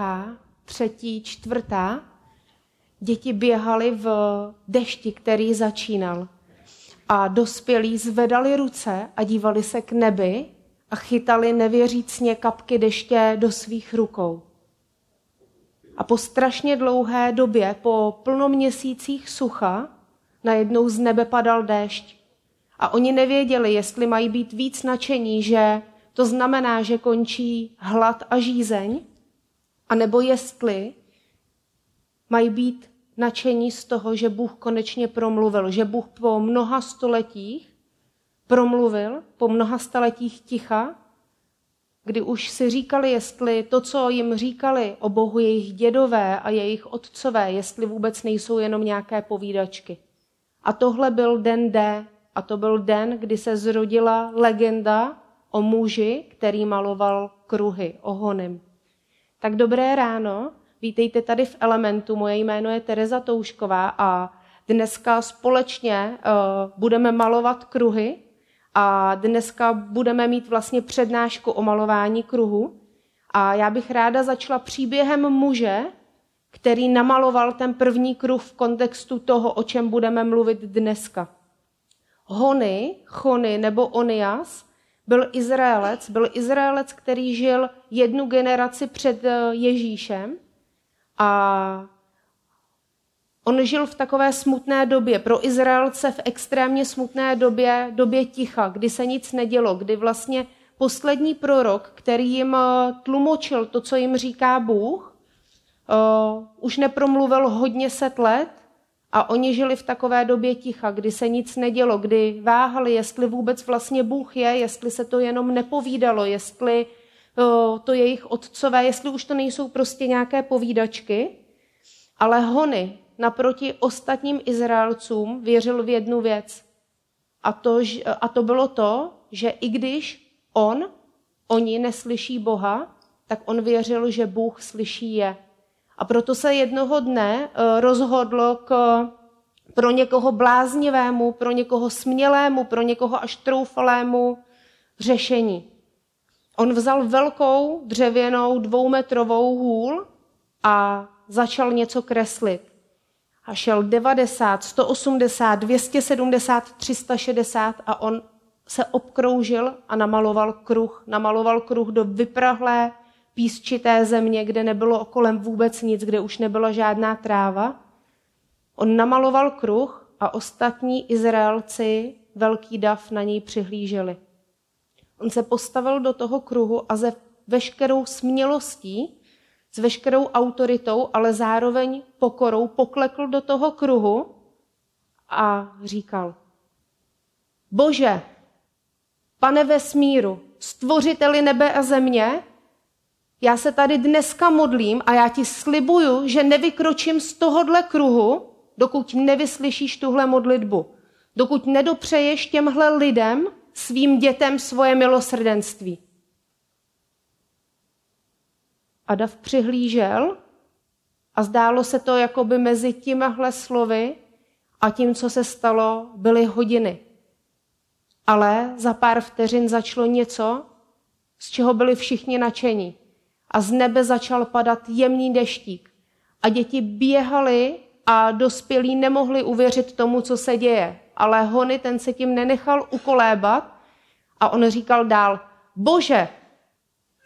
Druhá, třetí, čtvrtá. Děti běhaly v dešti, který začínal. A dospělí zvedali ruce a dívali se k nebi a chytali nevěřícně kapky deště do svých rukou. A po strašně dlouhé době, po plnoměsících sucha, najednou z nebe padal déšť. A oni nevěděli, jestli mají být víc nadšení, že to znamená, že končí hlad a žízeň, anebo jestli mají být nadšení z toho, že Bůh konečně promluvil, že Bůh po mnoha stoletích promluvil, po mnoha stoletích ticha, kdy už si říkali, jestli to, co jim říkali o Bohu jejich dědové a jejich otcové, jestli vůbec nejsou jenom nějaké povídačky. A tohle byl den D. A to byl den, kdy se zrodila legenda o muži, který maloval kruhy ohonem. Tak dobré ráno, vítejte tady v Elementu. Moje jméno je Tereza Toušková a dneska společně uh, budeme malovat kruhy a dneska budeme mít vlastně přednášku o malování kruhu. A já bych ráda začala příběhem muže, který namaloval ten první kruh v kontextu toho, o čem budeme mluvit dneska. Hony, Chony nebo Onias byl Izraelec, byl Izraelec, který žil jednu generaci před eh, Ježíšem a on žil v takové smutné době, pro Izraelce v extrémně smutné době, době ticha, kdy se nic nedělo, kdy vlastně poslední prorok, který jim eh, tlumočil to, co jim říká Bůh, uh, už nepromluvil hodně set let a oni žili v takové době ticha, kdy se nic nedělo, kdy váhali, jestli vůbec vlastně Bůh je, jestli se to jenom nepovídalo, jestli to jejich otcové, jestli už to nejsou prostě nějaké povídačky. Ale Hony naproti ostatním Izraelcům věřil v jednu věc. A to, a to bylo to, že i když on, oni neslyší Boha, tak on věřil, že Bůh slyší je. A proto se jednoho dne eh, rozhodlo k, pro někoho bláznivému, pro někoho smělému, pro někoho až troufalému řešení. On vzal velkou dřevěnou dvoumetrovou hůl a začal něco kreslit. A šel 90, 180, 270, 360 a on se obkroužil a namaloval kruh. Namaloval kruh do vyprahlé písčité země, kde nebylo okolem vůbec nic, kde už nebyla žádná tráva. On namaloval kruh a ostatní Izraelci velký dav na něj přihlíželi. On se postavil do toho kruhu a ze veškerou smělostí, s veškerou autoritou, ale zároveň pokorou poklekl do toho kruhu a říkal, Bože, pane vesmíru, stvořiteli nebe a země, já se tady dneska modlím a já ti slibuju, že nevykročím z tohohle kruhu, dokud nevyslyšíš tuhle modlitbu. Dokud nedopřeješ těmhle lidem, svým dětem svoje milosrdenství. A Dav přihlížel a zdálo se to, jako by mezi těmihle slovy a tím, co se stalo, byly hodiny. Ale za pár vteřin začalo něco, z čeho byli všichni nadšení a z nebe začal padat jemný deštík. A děti běhaly a dospělí nemohli uvěřit tomu, co se děje. Ale Hony ten se tím nenechal ukolébat a on říkal dál, bože,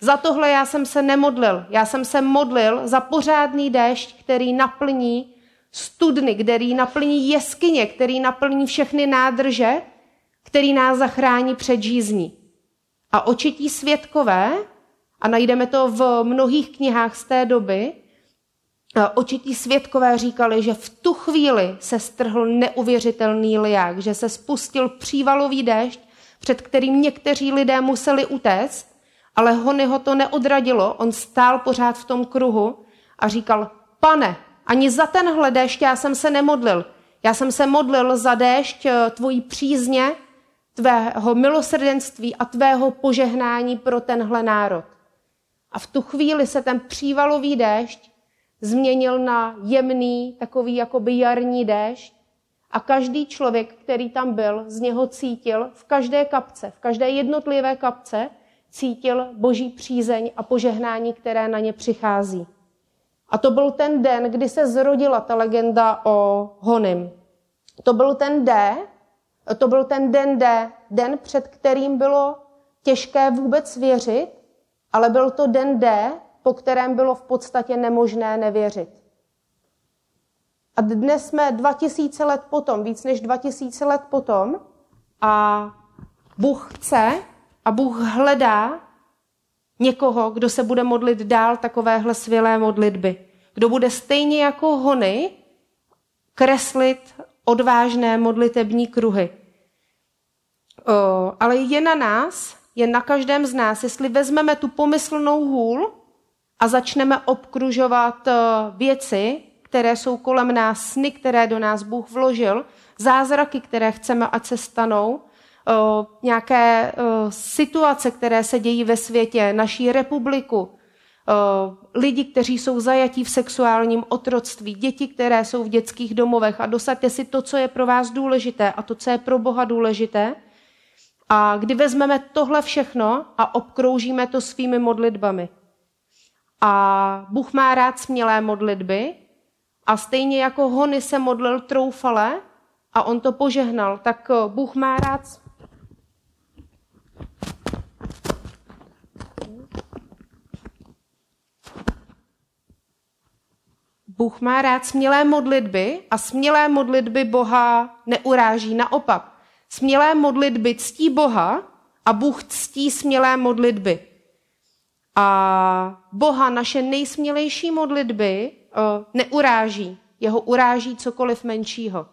za tohle já jsem se nemodlil. Já jsem se modlil za pořádný déšť, který naplní studny, který naplní jeskyně, který naplní všechny nádrže, který nás zachrání před žízní. A očití světkové a najdeme to v mnohých knihách z té doby, očití světkové říkali, že v tu chvíli se strhl neuvěřitelný liák, že se spustil přívalový déšť, před kterým někteří lidé museli utéct Ale Hony ho to neodradilo, on stál pořád v tom kruhu a říkal, pane, ani za tenhle déšť já jsem se nemodlil. Já jsem se modlil za déšť eh, tvojí přízně, tvého milosrdenství a tvého požehnání pro tenhle národ. A v tu chvíli se ten přívalový déšť změnil na jemný, takový jakoby jarní déšť a každý člověk, který tam byl, z něho cítil v každé kapce, v každé jednotlivé kapce, cítil boží přízeň a požehnání, které na ně přichází. A to byl ten den, kdy se zrodila ta legenda o Honim. To byl ten D, to byl ten den D, den, před kterým bylo těžké vůbec věřit, ale byl to den D, po kterém bylo v podstatě nemožné nevěřit. A dnes jsme 2000 let potom, víc než 2000 let potom, a Bůh chce a Bůh hledá někoho, kdo se bude modlit dál takovéhle svělé modlitby. Kdo bude stejně jako hony kreslit odvážné modlitební kruhy. O, ale je na nás, je na každém z nás, jestli vezmeme tu pomyslnou hůl a začneme obkružovat věci, které jsou kolem nás, sny, které do nás Bůh vložil, zázraky, které chceme, ať se stanou, nějaké situace, které se dějí ve světě, naší republiku, lidi, kteří jsou zajatí v sexuálním otroctví, děti, které jsou v dětských domovech a dosaďte si to, co je pro vás důležité a to, co je pro Boha důležité. A kdy vezmeme tohle všechno a obkroužíme to svými modlitbami. A Bůh má rád smělé modlitby a stejně jako Hony se modlil troufale a on to požehnal, tak Bůh má rád Bůh má rád smělé modlitby a smělé modlitby Boha neuráží. Naopak, smělé modlitby ctí Boha a Bůh ctí smělé modlitby. A Boha naše nejsmělejší modlitby neuráží. Jeho uráží cokoliv menšího.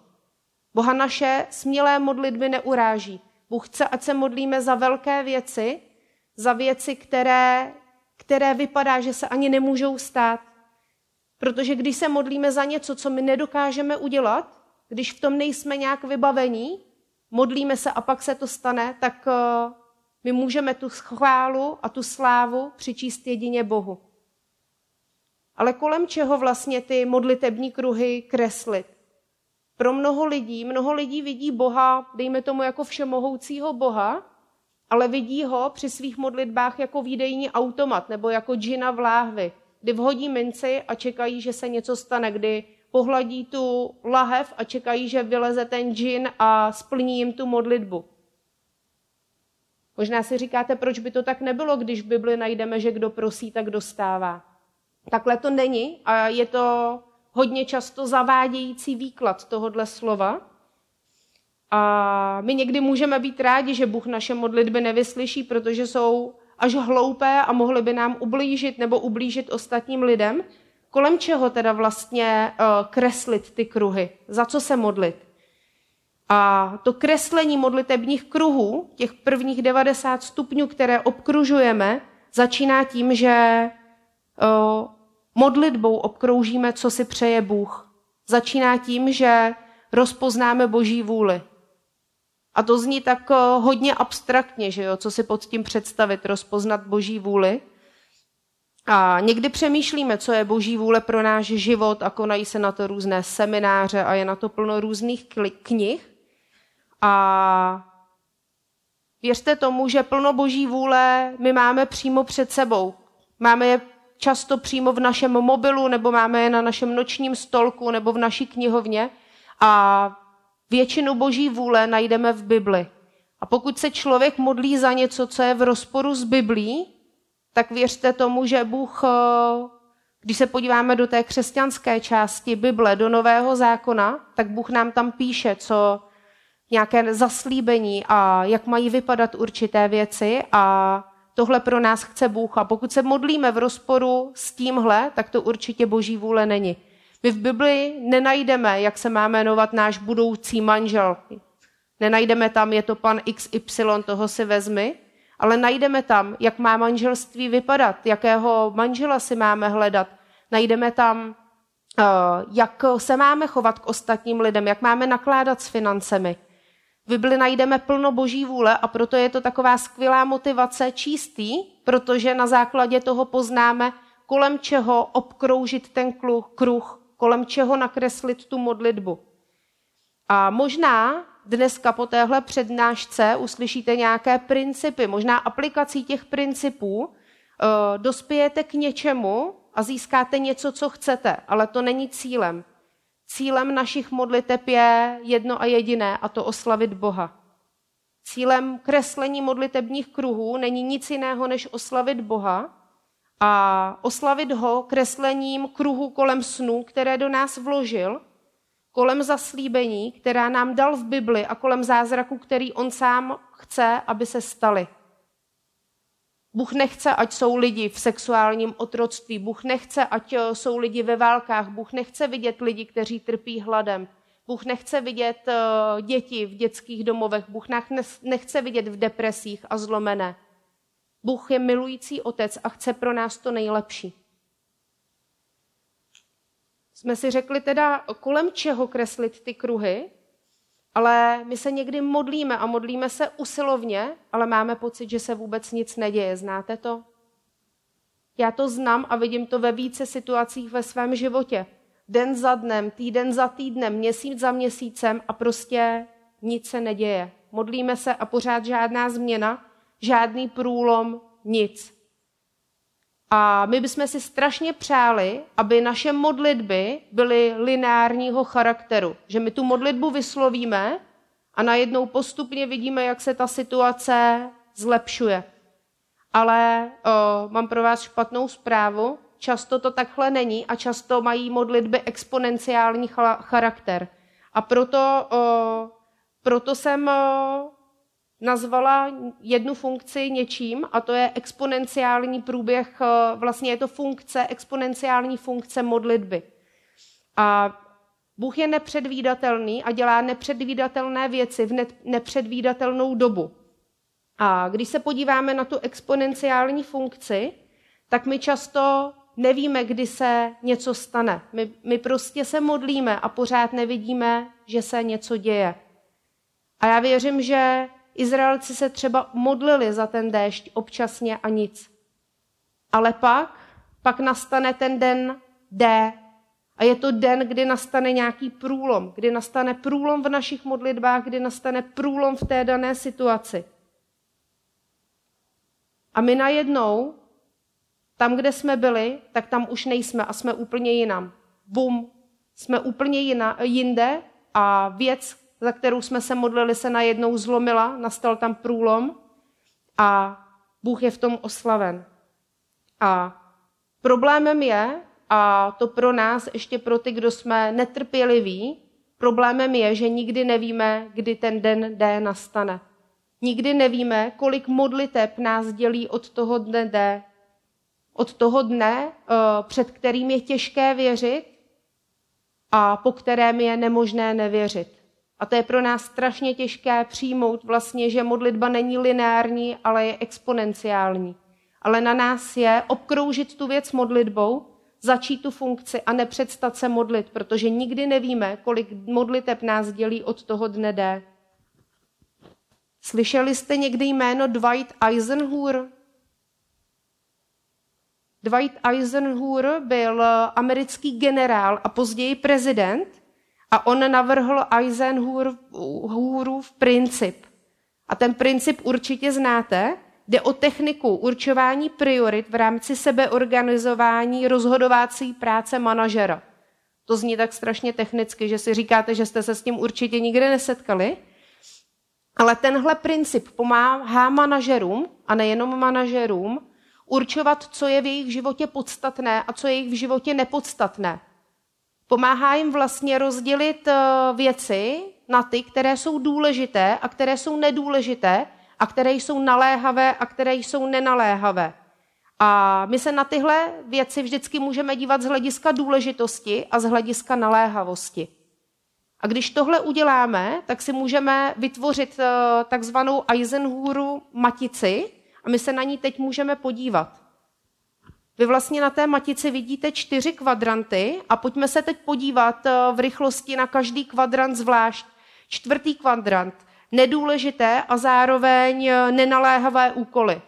Boha naše smělé modlitby neuráží. Bůh chce, ať se modlíme za velké věci, za věci, které, které vypadá, že se ani nemůžou stát. Protože když se modlíme za něco, co my nedokážeme udělat, když v tom nejsme nějak vybavení, modlíme se a pak se to stane, tak eh, my můžeme tu chválu a tu slávu přičíst jedině Bohu. Ale kolem čeho vlastně ty modlitební kruhy kreslit? Pro mnoho lidí, mnoho lidí vidí Boha, dejme tomu jako všemohoucího Boha, ale vidí ho při svých modlitbách jako výdejní automat nebo jako džina v láhvi, kdy vhodí minci a čekají, že se něco stane, kdy pohladí tu lahev a čekají, že vyleze ten džin a splní jim tu modlitbu. Možná si říkáte, proč by to tak nebylo, když v Bibli najdeme, že kdo prosí, tak dostává. Takhle to není a je to hodně často zavádějící výklad tohohle slova. A my někdy můžeme být rádi, že Bůh naše modlitby nevyslyší, protože jsou až hloupé a mohly by nám ublížit nebo ublížit ostatním lidem. Kolem čeho teda vlastně uh, kreslit ty kruhy? Za co se modlit? A to kreslení modlitebních kruhů, těch prvních 90 stupňů, které obkružujeme, začíná tím, že uh, modlitbou obkroužíme, co si přeje Bůh. Začíná tím, že rozpoznáme Boží vůli. A to zní tak eh, hodně abstraktně, že jo, co si pod tím představit, rozpoznat boží vůli. A někdy přemýšlíme, co je boží vůle pro náš život a konají se na to různé semináře a je na to plno různých knih. A věřte tomu, že plno boží vůle my máme přímo před sebou. Máme je často přímo v našem mobilu, nebo máme je na našem nočním stolku, nebo v naší knihovně. A Většinu boží vůle najdeme v Bibli. A pokud se člověk modlí za něco, co je v rozporu s Biblí, tak věřte tomu, že Bůh, eh, když se podíváme do té křesťanské části Bible, do Nového zákona, tak Bůh nám tam píše, co nějaké zaslíbení a jak mají vypadat určité věci a tohle pro nás chce Bůh. A pokud se modlíme v rozporu s tímhle, tak to určitě boží vůle není. My v Bibli nenajdeme, jak se má jmenovat náš budoucí manžel. Nenajdeme tam, je to pan XY, toho si vezmi, ale najdeme tam, jak má manželství vypadat, jakého manžela si máme hledat. Najdeme tam, eh, jak se máme chovat k ostatním lidem, jak máme nakládat s financemi. V Bibli najdeme plno boží vůle a proto je to taková skvělá motivace čistý, protože na základě toho poznáme, kolem čeho obkroužit ten kruh, kolem čeho nakreslit tu modlitbu. A možná dneska po téhle přednášce uslyšíte nějaké principy, možná aplikací těch principů uh, dospějete k něčemu a získáte něco, co chcete, ale to není cílem. Cílem našich modliteb je jedno a jediné, a to oslavit Boha. Cílem kreslení modlitebních kruhů není nic jiného, než oslavit Boha a oslavit ho kreslením kruhu kolem snů, které do nás vložil, kolem zaslíbení, která nám dal v Bibli a kolem zázraku, který on sám chce, aby se staly. Bůh nechce, ať jsou lidi v sexuálním otroctví. Bůh nechce, ať eh, jsou lidi ve válkách. Bůh nechce vidět lidi, kteří trpí hladem. Bůh nechce vidět eh, děti v dětských domovech. Bůh nechce vidět v depresích a zlomené. Bůh je milující otec a chce pro nás to nejlepší. Jsme si řekli teda, kolem čeho kreslit ty kruhy, ale my se někdy modlíme a modlíme se usilovně, ale máme pocit, že se vůbec nic neděje. Znáte to? Já to znám a vidím to ve více situacích ve svém životě. Den za dnem, týden za týdnem, měsíc za měsícem a prostě nic se neděje. Modlíme se a pořád žádná změna, žádný průlom, nic. A my bychom si strašně přáli, aby naše modlitby byly lineárního charakteru. Že my tu modlitbu vyslovíme a najednou postupně vidíme, jak se ta situace zlepšuje. Ale o, mám pro vás špatnou zprávu. Často to takhle není a často mají modlitby exponenciální charakter. A proto, o, proto jsem o, nazvala jednu funkci něčím a to je exponenciální průběh, eh, vlastně je to funkce, exponenciální funkce modlitby. A Bůh je nepředvídatelný a dělá nepředvídatelné věci v nepředvídatelnou dobu. A když se podíváme na tu exponenciální funkci, tak my často nevíme, kdy se něco stane. My, my prostě se modlíme a pořád nevidíme, že se něco děje. A já věřím, že Izraelci se třeba modlili za ten déšť občasně a nic. Ale pak, pak nastane ten den D. A je to den, kdy nastane nějaký průlom, kdy nastane průlom v našich modlitbách, kdy nastane průlom v té dané situaci. A my najednou, tam, kde jsme byli, tak tam už nejsme a jsme úplně jinam. Bum, jsme úplně jina, jinde a věc, za kterou jsme se modlili, se najednou zlomila, nastal tam průlom a Bůh je v tom oslaven. A problémem je, a to pro nás, ještě pro ty, kdo jsme netrpěliví, problémem je, že nikdy nevíme, kdy ten den D nastane. Nikdy nevíme, kolik modliteb nás dělí od toho dne D. Od toho dne, eh, před kterým je těžké věřit a po kterém je nemožné nevěřit. A to je pro nás strašně těžké přijmout vlastně, že modlitba není lineární, ale je exponenciální. Ale na nás je obkroužit tu věc modlitbou, začít tu funkci a nepředstat se modlit, protože nikdy nevíme, kolik modliteb nás dělí od toho dne D. Slyšeli jste někdy jméno Dwight Eisenhower? Dwight Eisenhower byl americký generál a později prezident a on navrhl Eisenhowerův princip. A ten princip určitě znáte. Jde o techniku určování priorit v rámci sebeorganizování rozhodovací práce manažera. To zní tak strašně technicky, že si říkáte, že jste se s tím určitě nikdy nesetkali. Ale tenhle princip pomáhá manažerům, a nejenom manažerům, určovat, co je v jejich životě podstatné a co je jejich v životě nepodstatné. Pomáhá jim vlastně rozdělit eh, věci na ty, které jsou důležité a které jsou nedůležité a které jsou naléhavé a které jsou nenaléhavé. A my se na tyhle věci vždycky můžeme dívat z hlediska důležitosti a z hlediska naléhavosti. A když tohle uděláme, tak si můžeme vytvořit eh, takzvanou Eisenhoweru matici a my se na ní teď můžeme podívat. Vy vlastně na té matici vidíte čtyři kvadranty a pojďme se teď podívat eh, v rychlosti na každý kvadrant zvlášť. Čtvrtý kvadrant, nedůležité a zároveň eh, nenaléhavé úkoly.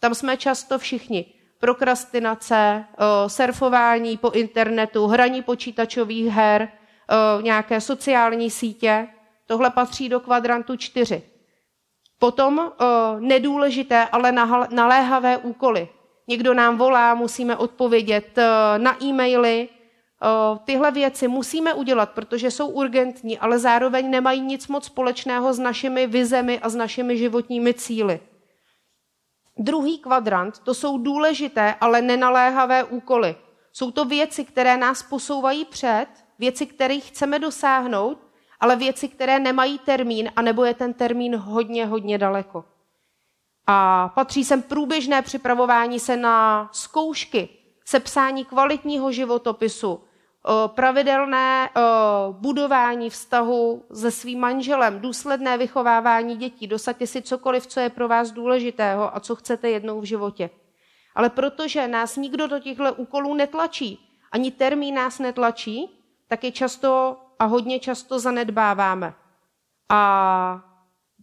Tam jsme často všichni. Prokrastinace, eh, surfování po internetu, hraní počítačových her, nějaké sociální sítě. Tohle patří do kvadrantu čtyři. Potom nedůležité, ale naléhavé úkoly. Někdo nám volá, musíme odpovědět eh, na e-maily. Eh, tyhle věci musíme udělat, protože jsou urgentní, ale zároveň nemají nic moc společného s našimi vizemi a s našimi životními cíly. Druhý kvadrant, to jsou důležité, ale nenaléhavé úkoly. Jsou to věci, které nás posouvají před, věci, které chceme dosáhnout, ale věci, které nemají termín, anebo je ten termín hodně, hodně daleko. A patří sem průběžné připravování se na zkoušky, sepsání kvalitního životopisu, pravidelné budování vztahu se svým manželem, důsledné vychovávání dětí, dosaďte si cokoliv, co je pro vás důležitého a co chcete jednou v životě. Ale protože nás nikdo do těchto úkolů netlačí, ani termín nás netlačí, tak je často a hodně často zanedbáváme. A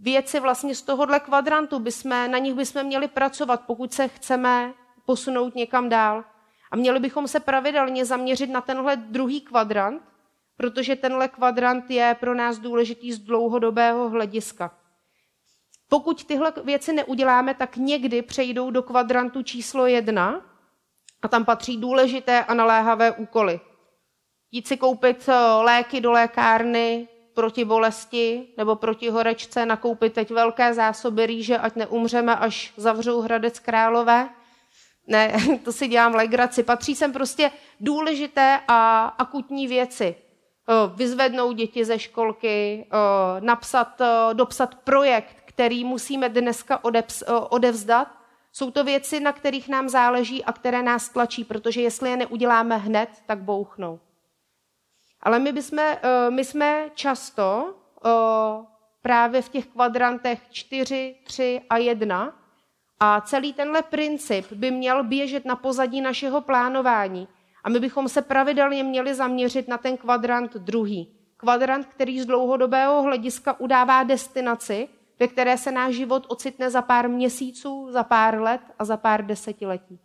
věci vlastně z tohohle kvadrantu, bychom, na nich bychom měli pracovat, pokud se chceme posunout někam dál. A měli bychom se pravidelně zaměřit na tenhle druhý kvadrant, protože tenhle kvadrant je pro nás důležitý z dlouhodobého hlediska. Pokud tyhle věci neuděláme, tak někdy přejdou do kvadrantu číslo jedna a tam patří důležité a naléhavé úkoly. Jít si koupit eh, léky do lékárny, proti bolesti nebo proti horečce nakoupit teď velké zásoby rýže, ať neumřeme, až zavřou Hradec Králové. Ne, to si dělám legraci. Patří sem prostě důležité a akutní věci. Vyzvednout děti ze školky, napsat, dopsat projekt, který musíme dneska odevzdat. Jsou to věci, na kterých nám záleží a které nás tlačí, protože jestli je neuděláme hned, tak bouchnou. Ale my, bychom, eh, my jsme často eh, právě v těch kvadrantech 4, 3 a 1 a celý tenhle princip by měl běžet na pozadí našeho plánování. A my bychom se pravidelně měli zaměřit na ten kvadrant druhý. Kvadrant, který z dlouhodobého hlediska udává destinaci, ve které se náš život ocitne za pár měsíců, za pár let a za pár desetiletí.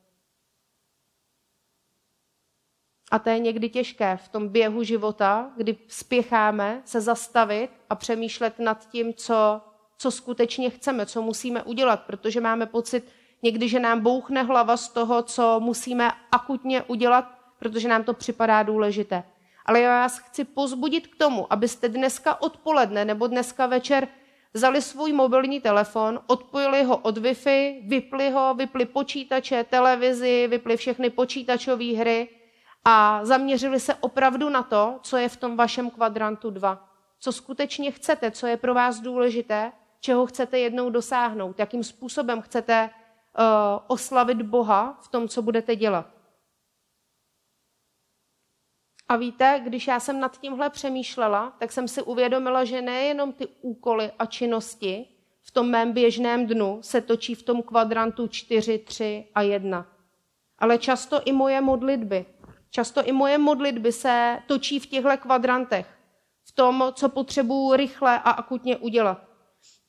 A to je někdy těžké v tom běhu života, kdy spěcháme se zastavit a přemýšlet nad tím, co, co skutečně chceme, co musíme udělat, protože máme pocit někdy, že nám bouchne hlava z toho, co musíme akutně udělat, protože nám to připadá důležité. Ale já vás chci pozbudit k tomu, abyste dneska odpoledne nebo dneska večer vzali svůj mobilní telefon, odpojili ho od Wi-Fi, vypli ho, vypli počítače, televizi, vypli všechny počítačové hry, a zaměřili se opravdu na to, co je v tom vašem kvadrantu 2. Co skutečně chcete, co je pro vás důležité, čeho chcete jednou dosáhnout, jakým způsobem chcete uh, oslavit Boha v tom, co budete dělat. A víte, když já jsem nad tímhle přemýšlela, tak jsem si uvědomila, že nejenom ty úkoly a činnosti v tom mém běžném dnu se točí v tom kvadrantu 4, 3 a 1, ale často i moje modlitby, Často i moje modlitby se točí v těchto kvadrantech, v tom, co potřebuji rychle a akutně udělat.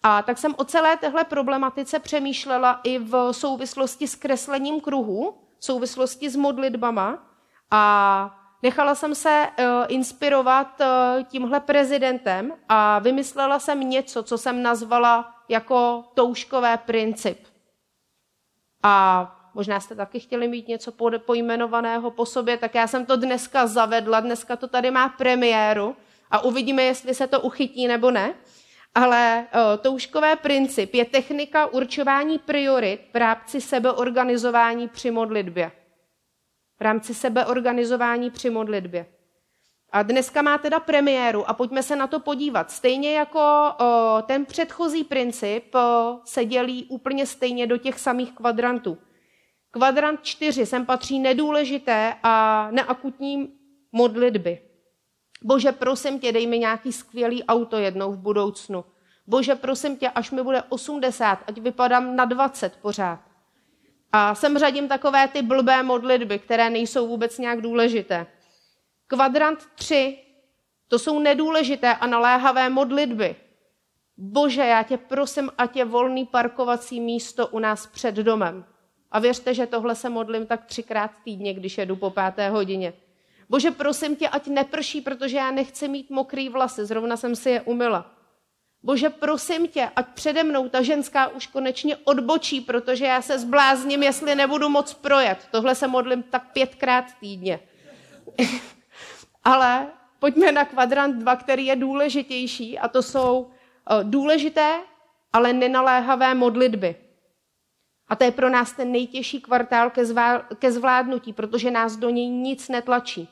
A tak jsem o celé téhle problematice přemýšlela i v souvislosti s kreslením kruhu, v souvislosti s modlitbama a nechala jsem se uh, inspirovat uh, tímhle prezidentem a vymyslela jsem něco, co jsem nazvala jako touškové princip. A možná jste taky chtěli mít něco pojmenovaného po sobě, tak já jsem to dneska zavedla, dneska to tady má premiéru a uvidíme, jestli se to uchytí nebo ne. Ale o, touškové princip je technika určování priorit v rámci sebeorganizování při modlitbě. V rámci sebeorganizování při modlitbě. A dneska má teda premiéru a pojďme se na to podívat. Stejně jako o, ten předchozí princip o, se dělí úplně stejně do těch samých kvadrantů. Kvadrant čtyři sem patří nedůležité a neakutní modlitby. Bože, prosím tě, dej mi nějaký skvělý auto jednou v budoucnu. Bože, prosím tě, až mi bude 80, ať vypadám na 20 pořád. A sem řadím takové ty blbé modlitby, které nejsou vůbec nějak důležité. Kvadrant 3, to jsou nedůležité a naléhavé modlitby. Bože, já tě prosím, ať je volný parkovací místo u nás před domem. A věřte, že tohle se modlím tak třikrát týdně, když jedu po páté hodině. Bože, prosím tě, ať neprší, protože já nechci mít mokrý vlasy, zrovna jsem si je umila. Bože, prosím tě, ať přede mnou ta ženská už konečně odbočí, protože já se zblázním, jestli nebudu moc projet. Tohle se modlím tak pětkrát týdně. Ale pojďme na kvadrant 2, který je důležitější a to jsou eh, důležité, ale nenaléhavé modlitby. A to je pro nás ten nejtěžší kvartál ke zvládnutí, protože nás do něj nic netlačí.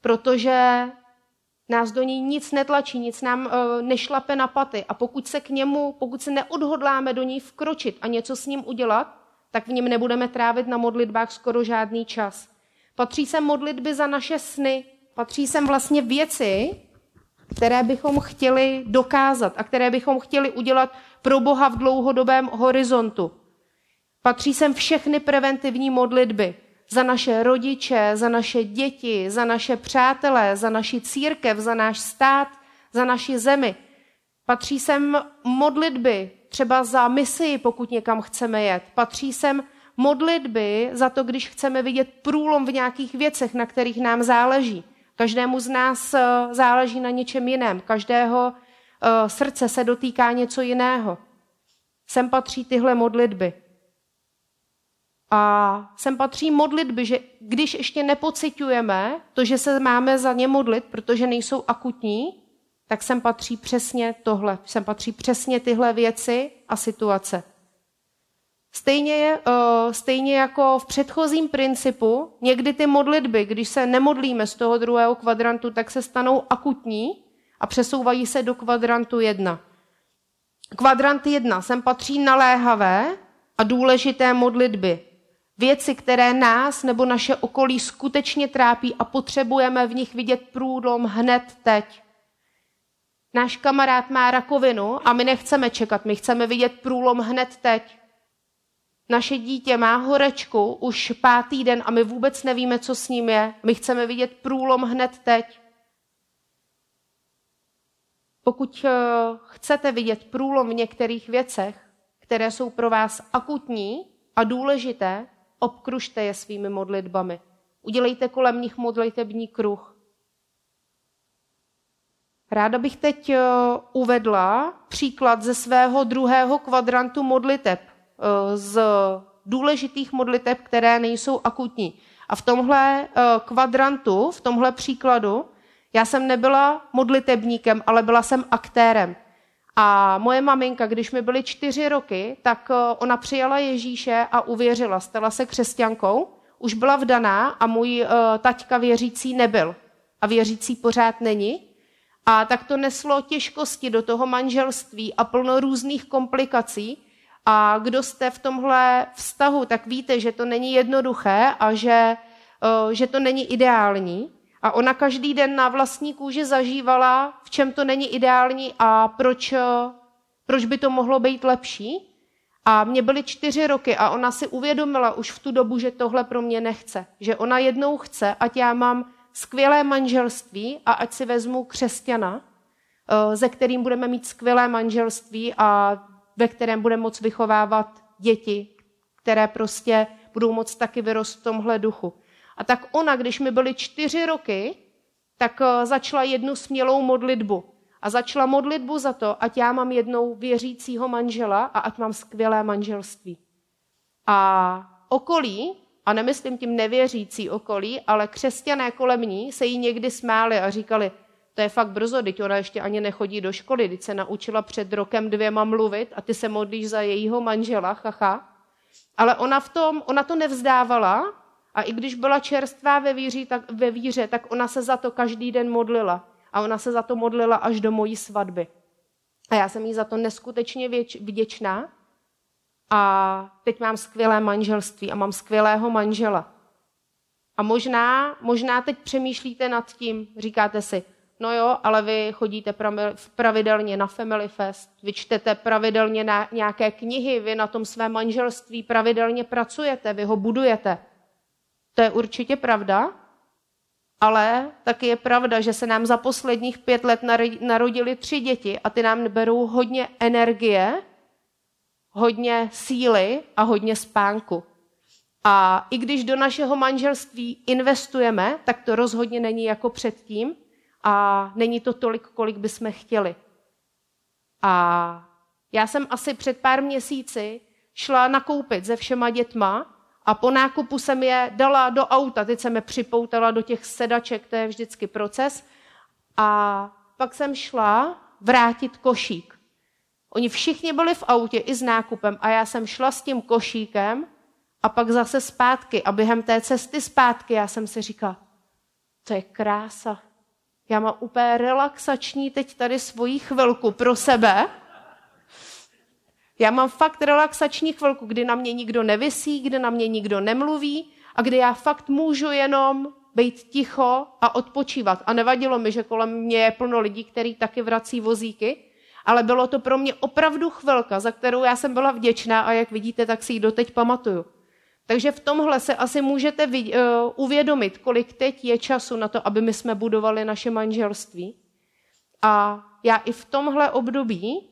Protože nás do něj nic netlačí, nic nám uh, nešlape na paty. A pokud se k němu, pokud se neodhodláme do něj vkročit a něco s ním udělat, tak v něm nebudeme trávit na modlitbách skoro žádný čas. Patří sem modlitby za naše sny, patří sem vlastně věci, které bychom chtěli dokázat a které bychom chtěli udělat pro Boha v dlouhodobém horizontu. Patří sem všechny preventivní modlitby za naše rodiče, za naše děti, za naše přátelé, za naši církev, za náš stát, za naši zemi. Patří sem modlitby, třeba za misi, pokud někam chceme jet. Patří sem modlitby za to, když chceme vidět průlom v nějakých věcech, na kterých nám záleží. Každému z nás eh, záleží na něčem jiném. Každého eh, srdce se dotýká něco jiného. Sem patří tyhle modlitby. A sem patří modlitby, že když ještě nepocitujeme to, že se máme za ně modlit, protože nejsou akutní, tak sem patří přesně tohle. Sem patří přesně tyhle věci a situace. Stejně, uh, stejně jako v předchozím principu, někdy ty modlitby, když se nemodlíme z toho druhého kvadrantu, tak se stanou akutní a přesouvají se do kvadrantu jedna. Kvadrant jedna sem patří naléhavé a důležité modlitby. Věci, které nás nebo naše okolí skutečně trápí a potřebujeme v nich vidět průlom hned teď. Náš kamarád má rakovinu a my nechceme čekat, my chceme vidět průlom hned teď. Naše dítě má horečku už pátý den a my vůbec nevíme, co s ním je. My chceme vidět průlom hned teď. Pokud eh, chcete vidět průlom v některých věcech, které jsou pro vás akutní a důležité, obkružte je svými modlitbami. Udělejte kolem nich modlitební kruh. Ráda bych teď eh, uvedla příklad ze svého druhého kvadrantu modliteb, eh, z důležitých modliteb, které nejsou akutní. A v tomhle eh, kvadrantu, v tomhle příkladu, já jsem nebyla modlitebníkem, ale byla jsem aktérem. A moje maminka, když mi byly čtyři roky, tak eh, ona přijala Ježíše a uvěřila, stala se křesťankou, už byla vdaná a můj uh, taťka věřící nebyl. A věřící pořád není. A tak to neslo těžkosti do toho manželství a plno různých komplikací. A kdo jste v tomhle vztahu, tak víte, že to není jednoduché a že, uh, že to není ideální. A ona každý den na vlastní kůži zažívala, v čem to není ideální a proč, proč by to mohlo být lepší. A mě byly čtyři roky a ona si uvědomila už v tu dobu, že tohle pro mě nechce. Že ona jednou chce, ať já mám skvělé manželství a ať si vezmu křesťana, eh, ze kterým budeme mít skvělé manželství a ve kterém budeme moct vychovávat děti, které prostě budou moct taky vyrost v tomhle duchu. A tak ona, když mi byly čtyři roky, tak eh, začala jednu smělou modlitbu. A začala modlitbu za to, ať já mám jednou věřícího manžela a ať mám skvělé manželství. A okolí, a nemyslím tím nevěřící okolí, ale křesťané kolem ní se jí někdy smáli a říkali, to je fakt brzo, teď ona ještě ani nechodí do školy, teď se naučila před rokem dvěma mluvit a ty se modlíš za jejího manžela, chacha. Ale ona v tom, ona to nevzdávala a i když byla čerstvá ve, víři, tak, ve víře, tak ona se za to každý den modlila. A ona se za to modlila až do mojí svatby. A já jsem jí za to neskutečně věč, vděčná. A teď mám skvělé manželství a mám skvělého manžela. A možná, možná teď přemýšlíte nad tím, říkáte si, No jo, ale vy chodíte pravidelně na Family Fest, vy čtete pravidelně na nějaké knihy, vy na tom své manželství pravidelně pracujete, vy ho budujete. To je určitě pravda, ale taky je pravda, že se nám za posledních pět let narodili tři děti a ty nám berou hodně energie, hodně síly a hodně spánku. A i když do našeho manželství investujeme, tak to rozhodně není jako předtím a není to tolik, kolik bychom chtěli. A já jsem asi před pár měsíci šla nakoupit se všema dětma a po nákupu jsem je dala do auta. Teď jsem je připoutala do těch sedaček, to je vždycky proces. A pak jsem šla vrátit košík. Oni všichni byli v autě i s nákupem a já jsem šla s tím košíkem a pak zase zpátky. A během té cesty zpátky já jsem si říkala, to je krása. Já mám úplně relaxační teď tady svoji chvilku pro sebe. Já mám fakt relaxační chvilku, kdy na mě nikdo nevisí, kdy na mě nikdo nemluví a kdy já fakt můžu jenom být ticho a odpočívat. A nevadilo mi, že kolem mě je plno lidí, kteří taky vrací vozíky, ale bylo to pro mě opravdu chvilka, za kterou já jsem byla vděčná a jak vidíte, tak si ji doteď pamatuju. Takže v tomhle se asi můžete uh, uvědomit, kolik teď je času na to, aby my jsme budovali naše manželství. A já i v tomhle období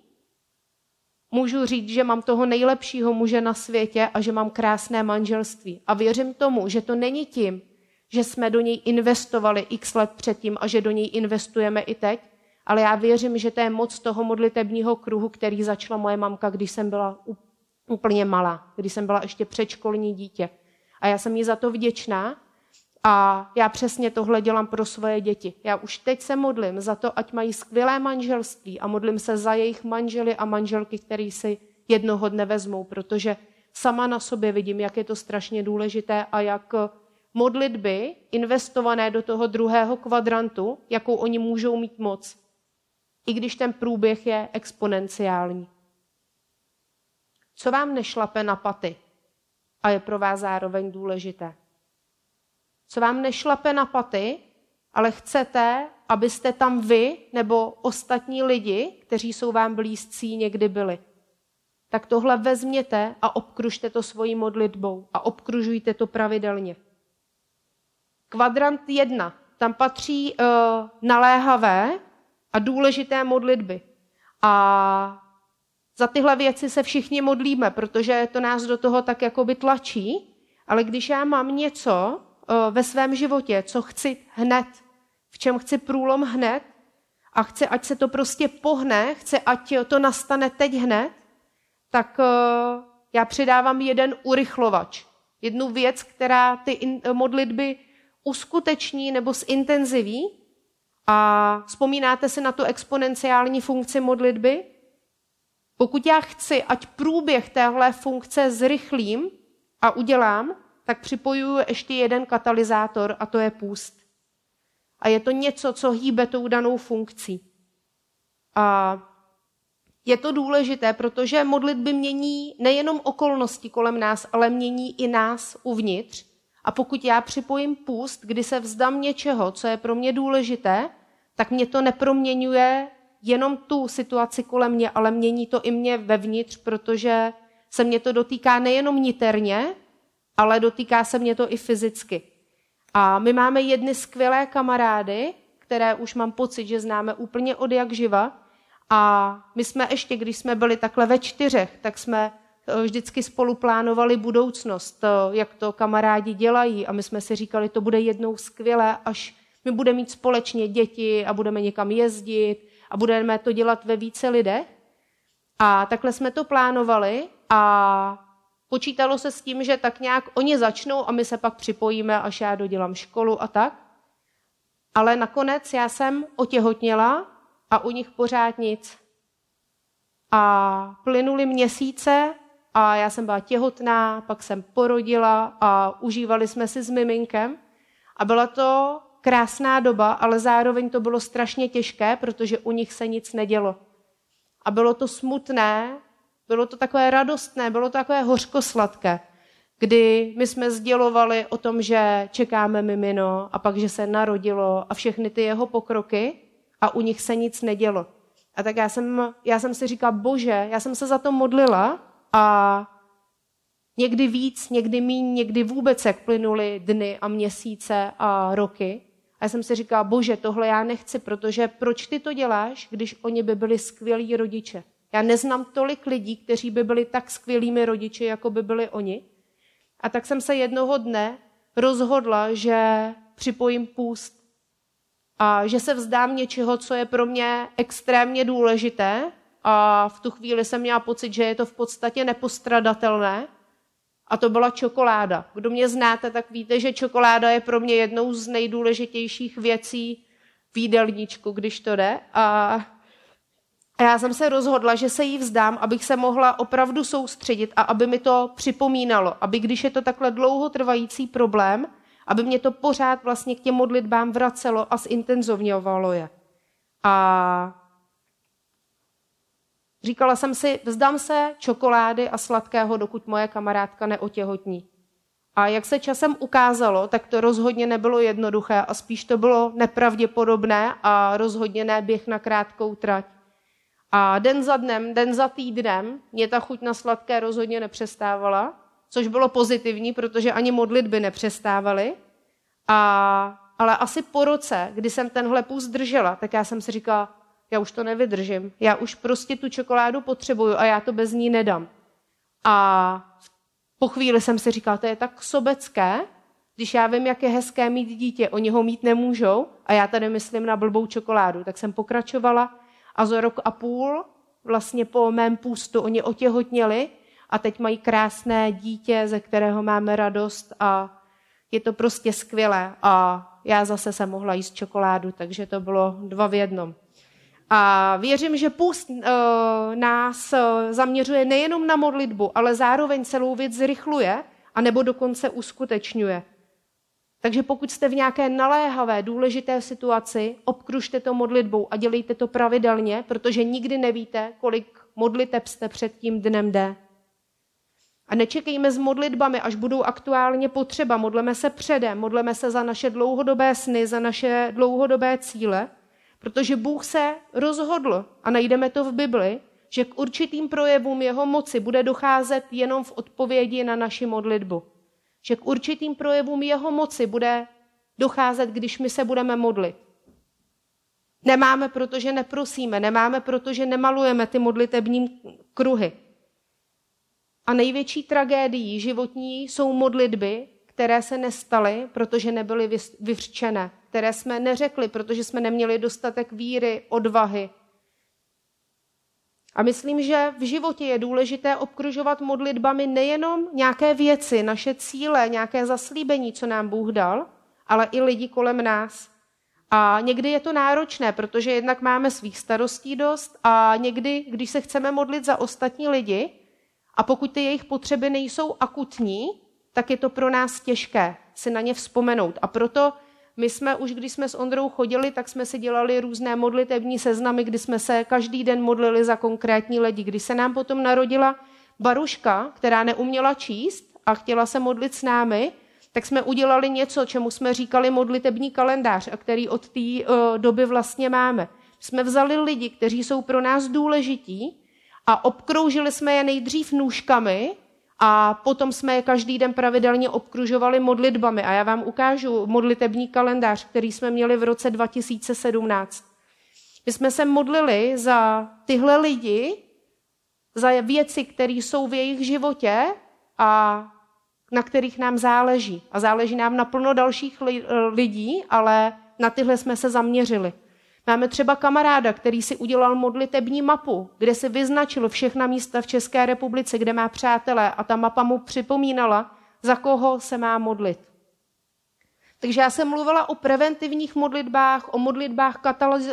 můžu říct, že mám toho nejlepšího muže na světě a že mám krásné manželství. A věřím tomu, že to není tím, že jsme do něj investovali x let předtím a že do něj investujeme i teď, ale já věřím, že to je moc toho modlitebního kruhu, který začala moje mamka, když jsem byla úplně malá, když jsem byla ještě předškolní dítě. A já jsem jí za to vděčná a já přesně tohle dělám pro svoje děti. Já už teď se modlím za to, ať mají skvělé manželství a modlím se za jejich manžely a manželky, který si jednoho dne vezmou, protože sama na sobě vidím, jak je to strašně důležité a jak modlitby investované do toho druhého kvadrantu, jakou oni můžou mít moc, i když ten průběh je exponenciální. Co vám nešlape na paty a je pro vás zároveň důležité? Co vám nešlape na paty, ale chcete, abyste tam vy nebo ostatní lidi, kteří jsou vám blízcí, někdy byli. Tak tohle vezměte a obkružte to svojí modlitbou a obkružujte to pravidelně. Kvadrant jedna. Tam patří uh, naléhavé a důležité modlitby. A za tyhle věci se všichni modlíme, protože to nás do toho tak jakoby tlačí, ale když já mám něco ve svém životě, co chci hned, v čem chci průlom hned a chci, ať se to prostě pohne, chci, ať to nastane teď hned, tak eh, já přidávám jeden urychlovač. Jednu věc, která ty modlitby uskuteční nebo zintenziví. A vzpomínáte si na tu exponenciální funkci modlitby? Pokud já chci, ať průběh téhle funkce zrychlím a udělám, tak připojuju ještě jeden katalyzátor a to je půst. A je to něco, co hýbe tou danou funkcí. A je to důležité, protože modlitby mění nejenom okolnosti kolem nás, ale mění i nás uvnitř. A pokud já připojím půst, kdy se vzdám něčeho, co je pro mě důležité, tak mě to neproměňuje jenom tu situaci kolem mě, ale mění to i mě vevnitř, protože se mě to dotýká nejenom niterně, ale dotýká se mě to i fyzicky. A my máme jedny skvělé kamarády, které už mám pocit, že známe úplně od jak živa. A my jsme ještě, když jsme byli takhle ve čtyřech, tak jsme eh, vždycky spolu plánovali budoucnost, jak to kamarádi dělají. A my jsme si říkali, to bude jednou skvělé, až my budeme mít společně děti a budeme někam jezdit a budeme to dělat ve více lidech. A takhle jsme to plánovali a počítalo se s tím, že tak nějak oni začnou a my se pak připojíme, až já dodělám školu a tak. Ale nakonec já jsem otěhotněla a u nich pořád nic. A plynuly měsíce a já jsem byla těhotná, pak jsem porodila a užívali jsme si s miminkem. A byla to krásná doba, ale zároveň to bylo strašně těžké, protože u nich se nic nedělo. A bylo to smutné, bylo to takové radostné, bylo to takové hořkosladké, kdy my jsme sdělovali o tom, že čekáme mimino a pak, že se narodilo a všechny ty jeho pokroky. a u nich se nic nedělo. A tak já jsem, já jsem si říkala, bože, já jsem se za to modlila a někdy víc, někdy míň, někdy vůbec, jak plynuly dny a měsíce a roky. A já jsem si říkala, bože, tohle já nechci, protože proč ty to děláš, když oni by byli skvělí rodiče? Já neznám tolik lidí, kteří by byli tak skvělými rodiči, jako by byli oni. A tak jsem se jednoho dne rozhodla, že připojím půst a že se vzdám něčeho, co je pro mě extrémně důležité. A v tu chvíli jsem měla pocit, že je to v podstatě nepostradatelné. A to byla čokoláda. Kdo mě znáte, tak víte, že čokoláda je pro mě jednou z nejdůležitějších věcí v jídelníčku, když to jde. A a já jsem se rozhodla, že se jí vzdám, abych se mohla opravdu soustředit a aby mi to připomínalo, aby když je to takhle dlouhotrvající problém, aby mě to pořád vlastně k těm modlitbám vracelo a zintenzovňovalo je. A říkala jsem si, vzdám se čokolády a sladkého, dokud moje kamarádka neotěhotní. A jak se časem ukázalo, tak to rozhodně nebylo jednoduché a spíš to bylo nepravděpodobné a rozhodně ne běh na krátkou trať. A den za dnem, den za týdnem mě ta chuť na sladké rozhodně nepřestávala, což bylo pozitivní, protože ani modlitby nepřestávaly. A, ale asi po roce, kdy jsem tenhle půst držela, tak já jsem si říkala, já už to nevydržím. Já už prostě tu čokoládu potřebuju a já to bez ní nedám. A po chvíli jsem si říkala, to je tak sobecké, když já vím, jak je hezké mít dítě, oni ho mít nemůžou a já tady myslím na blbou čokoládu. Tak jsem pokračovala a za rok a půl, vlastně po mém půstu, oni otěhotněli a teď mají krásné dítě, ze kterého máme radost a je to prostě skvělé. A já zase jsem mohla jíst čokoládu, takže to bylo dva v jednom. A věřím, že půst uh, nás uh, zaměřuje nejenom na modlitbu, ale zároveň celou věc zrychluje, anebo dokonce uskutečňuje. Takže pokud jste v nějaké naléhavé, důležité situaci, obkružte to modlitbou a dělejte to pravidelně, protože nikdy nevíte, kolik modliteb jste před tím dnem jde. A nečekejme s modlitbami, až budou aktuálně potřeba. Modleme se předem, modleme se za naše dlouhodobé sny, za naše dlouhodobé cíle, protože Bůh se rozhodl, a najdeme to v Bibli, že k určitým projevům jeho moci bude docházet jenom v odpovědi na naši modlitbu že k určitým projevům jeho moci bude docházet, když my se budeme modlit. Nemáme, protože neprosíme, nemáme, protože nemalujeme ty modlitební kruhy. A největší tragédií životní jsou modlitby, které se nestaly, protože nebyly vyřčené, které jsme neřekli, protože jsme neměli dostatek víry, odvahy, a myslím, že v životě je důležité obkružovat modlitbami nejenom nějaké věci, naše cíle, nějaké zaslíbení, co nám Bůh dal, ale i lidi kolem nás. A někdy je to náročné, protože jednak máme svých starostí dost a někdy, když se chceme modlit za ostatní lidi a pokud ty jejich potřeby nejsou akutní, tak je to pro nás těžké si na ně vzpomenout. A proto my jsme už, když jsme s Ondrou chodili, tak jsme si dělali různé modlitební seznamy, kdy jsme se každý den modlili za konkrétní lidi. Když se nám potom narodila Baruška, která neuměla číst a chtěla se modlit s námi, tak jsme udělali něco, čemu jsme říkali modlitební kalendář a který od té uh, doby vlastně máme. Jsme vzali lidi, kteří jsou pro nás důležití a obkroužili jsme je nejdřív nůžkami a potom jsme je každý den pravidelně obkružovali modlitbami. A já vám ukážu modlitební kalendář, který jsme měli v roce 2017. My jsme se modlili za tyhle lidi, za věci, které jsou v jejich životě a na kterých nám záleží. A záleží nám na plno dalších lidí, ale na tyhle jsme se zaměřili. Máme třeba kamaráda, který si udělal modlitební mapu, kde si vyznačil všechna místa v České republice, kde má přátelé a ta mapa mu připomínala, za koho se má modlit. Takže já jsem mluvila o preventivních modlitbách, o modlitbách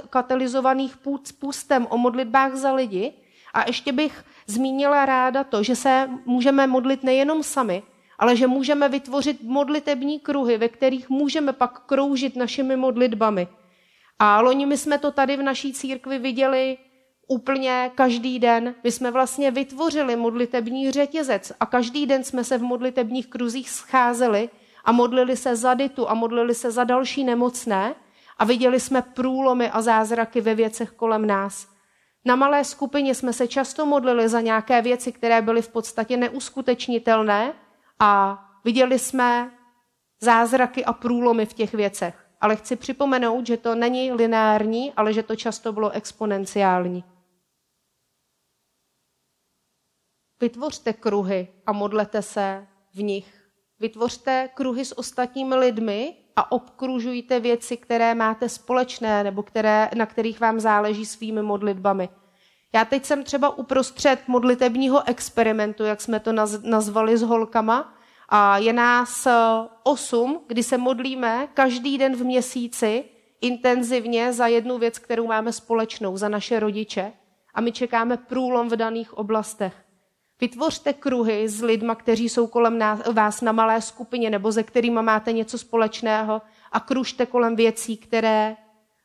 katalyzovaných půstem, o modlitbách za lidi a ještě bych zmínila ráda to, že se můžeme modlit nejenom sami, ale že můžeme vytvořit modlitební kruhy, ve kterých můžeme pak kroužit našimi modlitbami. A loni my jsme to tady v naší církvi viděli úplně každý den. My jsme vlastně vytvořili modlitební řetězec a každý den jsme se v modlitebních kruzích scházeli a modlili se za Ditu a modlili se za další nemocné a viděli jsme průlomy a zázraky ve věcech kolem nás. Na malé skupině jsme se často modlili za nějaké věci, které byly v podstatě neuskutečnitelné a viděli jsme zázraky a průlomy v těch věcech. Ale chci připomenout, že to není lineární, ale že to často bylo exponenciální. Vytvořte kruhy a modlete se v nich. Vytvořte kruhy s ostatními lidmi a obkružujte věci, které máte společné nebo které, na kterých vám záleží svými modlitbami. Já teď jsem třeba uprostřed modlitebního experimentu, jak jsme to nazvali s holkama, a je nás osm, kdy se modlíme každý den v měsíci intenzivně za jednu věc, kterou máme společnou, za naše rodiče. A my čekáme průlom v daných oblastech. Vytvořte kruhy s lidma, kteří jsou kolem nás, vás na malé skupině nebo se kterými máte něco společného a kružte kolem věcí, které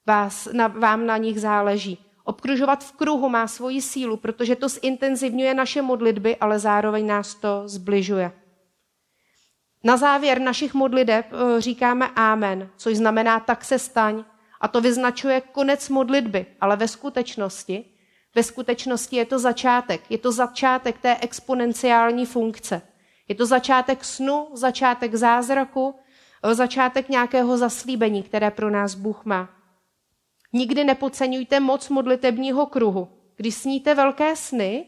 vás, na, vám na nich záleží. Obkružovat v kruhu má svoji sílu, protože to zintenzivňuje naše modlitby, ale zároveň nás to zbližuje. Na závěr našich modliteb eh, říkáme Amen, což znamená tak se staň. A to vyznačuje konec modlitby, ale ve skutečnosti, ve skutečnosti je to začátek. Je to začátek té exponenciální funkce. Je to začátek snu, začátek zázraku, eh, začátek nějakého zaslíbení, které pro nás Bůh má. Nikdy nepodceňujte moc modlitebního kruhu. Když sníte velké sny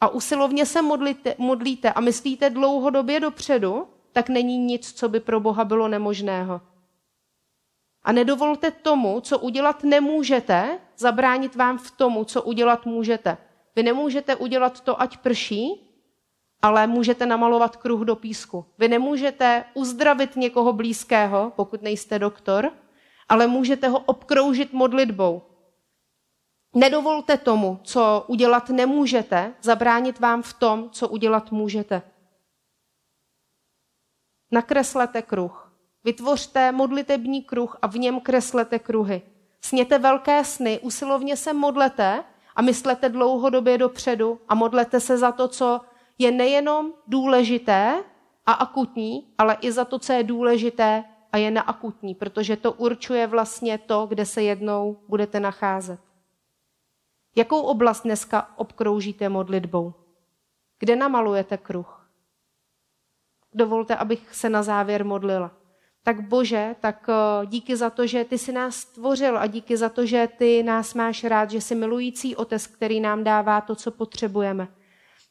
a usilovně se modlíte, modlíte a myslíte dlouhodobě dopředu, tak není nic, co by pro Boha bylo nemožného. A nedovolte tomu, co udělat nemůžete, zabránit vám v tomu, co udělat můžete. Vy nemůžete udělat to, ať prší, ale můžete namalovat kruh do písku. Vy nemůžete uzdravit někoho blízkého, pokud nejste doktor, ale můžete ho obkroužit modlitbou. Nedovolte tomu, co udělat nemůžete, zabránit vám v tom, co udělat můžete. Nakreslete kruh. Vytvořte modlitební kruh a v něm kreslete kruhy. Sněte velké sny, usilovně se modlete a myslete dlouhodobě dopředu a modlete se za to, co je nejenom důležité a akutní, ale i za to, co je důležité a je neakutní, protože to určuje vlastně to, kde se jednou budete nacházet. Jakou oblast dneska obkroužíte modlitbou? Kde namalujete kruh? Dovolte, abych se na závěr modlila. Tak Bože, tak eh, díky za to, že ty jsi nás stvořil a díky za to, že ty nás máš rád, že jsi milující otec, který nám dává to, co potřebujeme.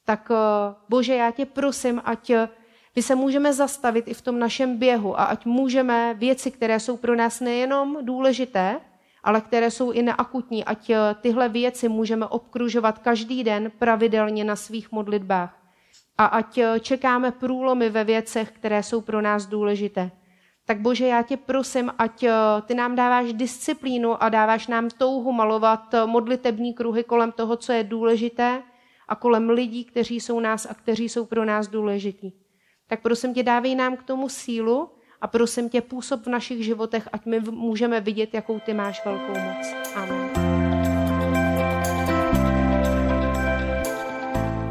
Tak eh, Bože, já tě prosím, ať eh, my se můžeme zastavit i v tom našem běhu a ať můžeme věci, které jsou pro nás nejenom důležité, ale které jsou i neakutní, ať tyhle věci můžeme obkružovat každý den pravidelně na svých modlitbách a ať eh, čekáme průlomy ve věcech, které jsou pro nás důležité. Tak Bože, já tě prosím, ať eh, ty nám dáváš disciplínu a dáváš nám touhu malovat eh, modlitební kruhy kolem toho, co je důležité a kolem lidí, kteří jsou nás a kteří jsou pro nás důležití. Tak prosím tě, dávej nám k tomu sílu a prosím tě, působ v našich životech, ať my můžeme vidět, jakou ty máš velkou moc. Amen.